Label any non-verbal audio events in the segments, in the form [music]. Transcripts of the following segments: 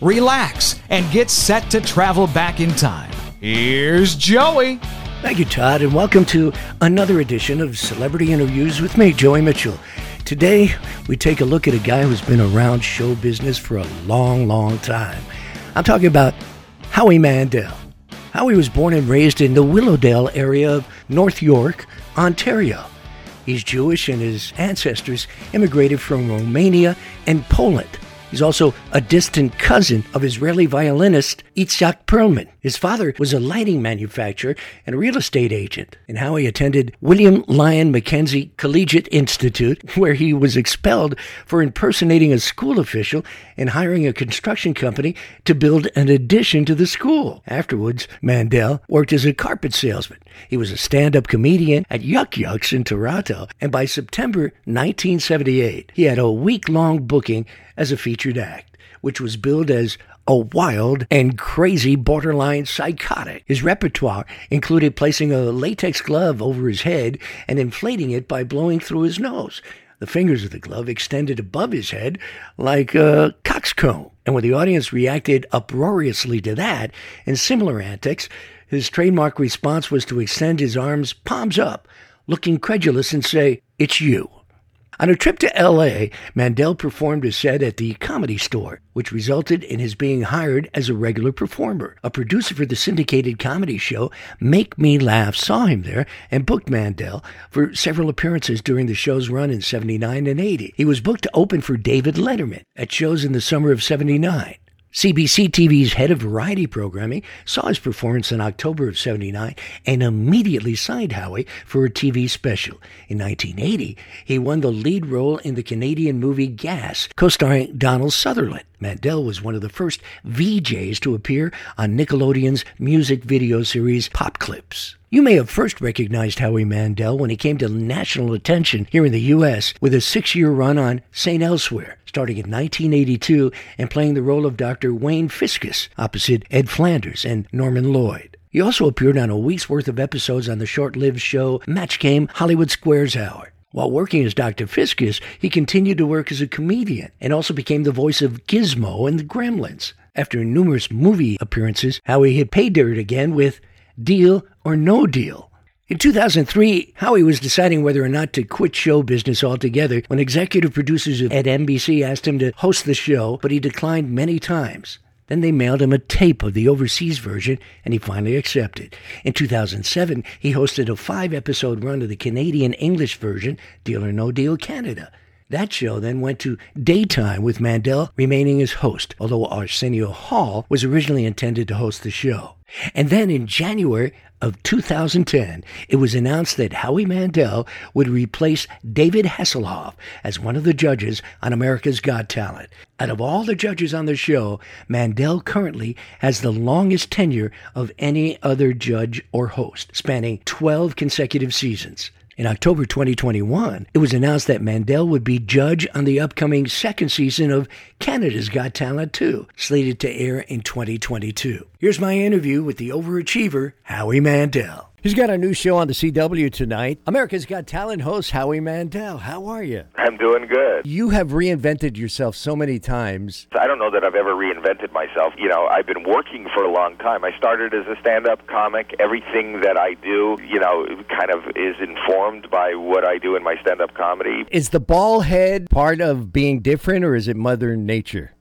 relax, and get set to travel back in time. Here's Joey. Thank you, Todd, and welcome to another edition of Celebrity Interviews with me, Joey Mitchell. Today, we take a look at a guy who's been around show business for a long, long time. I'm talking about Howie Mandel. Howie was born and raised in the Willowdale area of North York, Ontario. He's Jewish, and his ancestors immigrated from Romania and Poland. He's also a distant cousin of Israeli violinist Itzhak Perlman. His father was a lighting manufacturer and a real estate agent, and Howie attended William Lyon Mackenzie Collegiate Institute, [laughs] where he was expelled for impersonating a school official and hiring a construction company to build an addition to the school. Afterwards, Mandel worked as a carpet salesman. He was a stand-up comedian at Yuk Yuk's in Toronto, and by September 1978, he had a week-long booking as a featured act, which was billed as a wild and crazy borderline psychotic. His repertoire included placing a latex glove over his head and inflating it by blowing through his nose. The fingers of the glove extended above his head like a coxcomb. And when the audience reacted uproariously to that and similar antics, his trademark response was to extend his arms palms up, look incredulous, and say, It's you. On a trip to LA, Mandel performed a set at the Comedy Store, which resulted in his being hired as a regular performer. A producer for the syndicated comedy show Make Me Laugh saw him there and booked Mandel for several appearances during the show's run in 79 and 80. He was booked to open for David Letterman at shows in the summer of 79. CBC TV's head of variety programming saw his performance in October of 79 and immediately signed Howie for a TV special. In 1980, he won the lead role in the Canadian movie Gas, co-starring Donald Sutherland. Mandel was one of the first VJs to appear on Nickelodeon's music video series Pop Clips. You may have first recognized Howie Mandel when he came to national attention here in the U.S. with a six year run on St. Elsewhere, starting in 1982 and playing the role of Dr. Wayne Fiscus opposite Ed Flanders and Norman Lloyd. He also appeared on a week's worth of episodes on the short lived show Match Game Hollywood Squares Hour. While working as Dr. Fiscus, he continued to work as a comedian and also became the voice of Gizmo in The Gremlins. After numerous movie appearances, Howie hit pay dirt again with Deal or No Deal. In 2003, Howie was deciding whether or not to quit show business altogether when executive producers at NBC asked him to host the show, but he declined many times. Then they mailed him a tape of the overseas version, and he finally accepted. In 2007, he hosted a five episode run of the Canadian English version, Deal or No Deal Canada. That show then went to daytime with Mandel remaining as host, although Arsenio Hall was originally intended to host the show. And then in January of 2010, it was announced that Howie Mandel would replace David Hasselhoff as one of the judges on America's Got Talent. Out of all the judges on the show, Mandel currently has the longest tenure of any other judge or host, spanning 12 consecutive seasons. In October 2021, it was announced that Mandel would be judge on the upcoming second season of Canada's Got Talent 2, slated to air in 2022. Here's my interview with the overachiever, Howie Mandel. He's got a new show on the CW tonight. America's Got Talent host Howie Mandel. How are you? I'm doing good. You have reinvented yourself so many times. I don't know that I've ever reinvented myself. You know, I've been working for a long time. I started as a stand-up comic. Everything that I do, you know, kind of is informed by what I do in my stand-up comedy. Is the ball head part of being different or is it mother nature?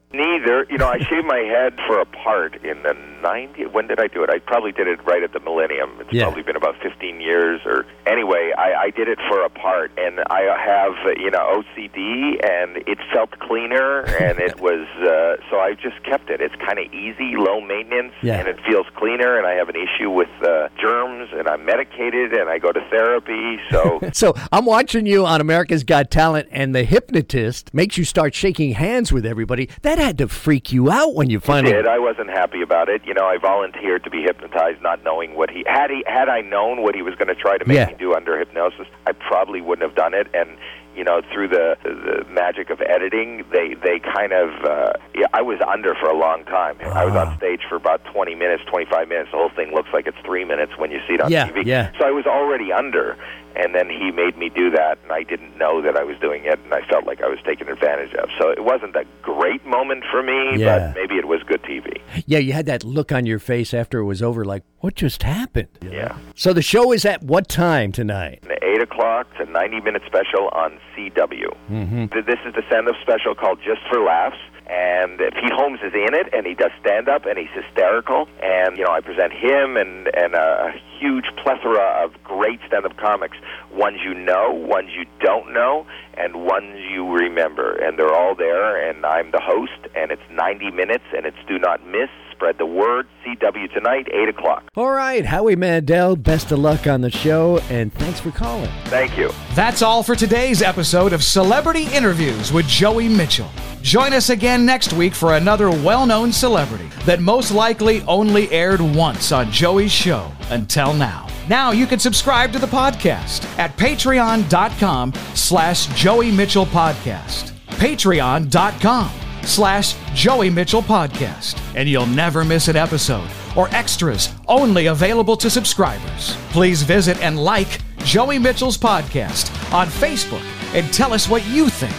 Neither. You know, I shaved my head for a part in the 90s. When did I do it? I probably did it right at the millennium. It's Yeah. probably been about 15 years or anyway, I, I did it for a part and I have, you know, OCD and it felt cleaner [laughs] and it was uh, so I just kept it. It's kind of easy, low maintenance Yeah. and it feels cleaner and I have an issue with uh, germs and I'm medicated and I go to therapy, so [laughs] So I'm watching you on America's Got Talent, and the hypnotist makes you start shaking hands with everybody. That had to freak you out when you finally did. I wasn't happy about it. You know, I volunteered to be hypnotized, not knowing what he had. He had I known what he was going to try to make Yeah. me do under hypnosis, I probably wouldn't have done it. And you know, through the the magic of editing, they they kind of. Uh, yeah, I was under for a long time. I was on stage for about 20 minutes, 25 minutes. The whole thing looks like it's three minutes when you see it on Yeah, TV. yeah. So I was already under, and then he made me do that, and I didn't know that I was doing it, and I felt like I was taken advantage of. So it wasn't a great moment for me, Yeah. but maybe it was good TV. Yeah, you had that look on your face after it was over like, what just happened? Yeah. So the show is at what time tonight? An 8 o'clock to 90 minute special on CW. Mm-hmm. This is the send up special called Just for Laughs. And Pete Holmes is in it, and he does stand up, and he's hysterical. And, you know, I present him and, and a huge plethora of great stand up comics ones you know, ones you don't know, and ones you remember. And they're all there, and I'm the host, and it's 90 minutes, and it's do not miss. Spread the word. CW tonight, 8 o'clock. All right, Howie Mandel, best of luck on the show, and thanks for calling. Thank you. That's all for today's episode of Celebrity Interviews with Joey Mitchell. Join us again next week for another well known celebrity that most likely only aired once on Joey's show until now. Now you can subscribe to the podcast at patreon.com slash Joey Mitchell Podcast. Patreon.com slash Joey Mitchell Podcast. And you'll never miss an episode or extras only available to subscribers. Please visit and like Joey Mitchell's podcast on Facebook and tell us what you think.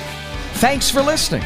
Thanks for listening.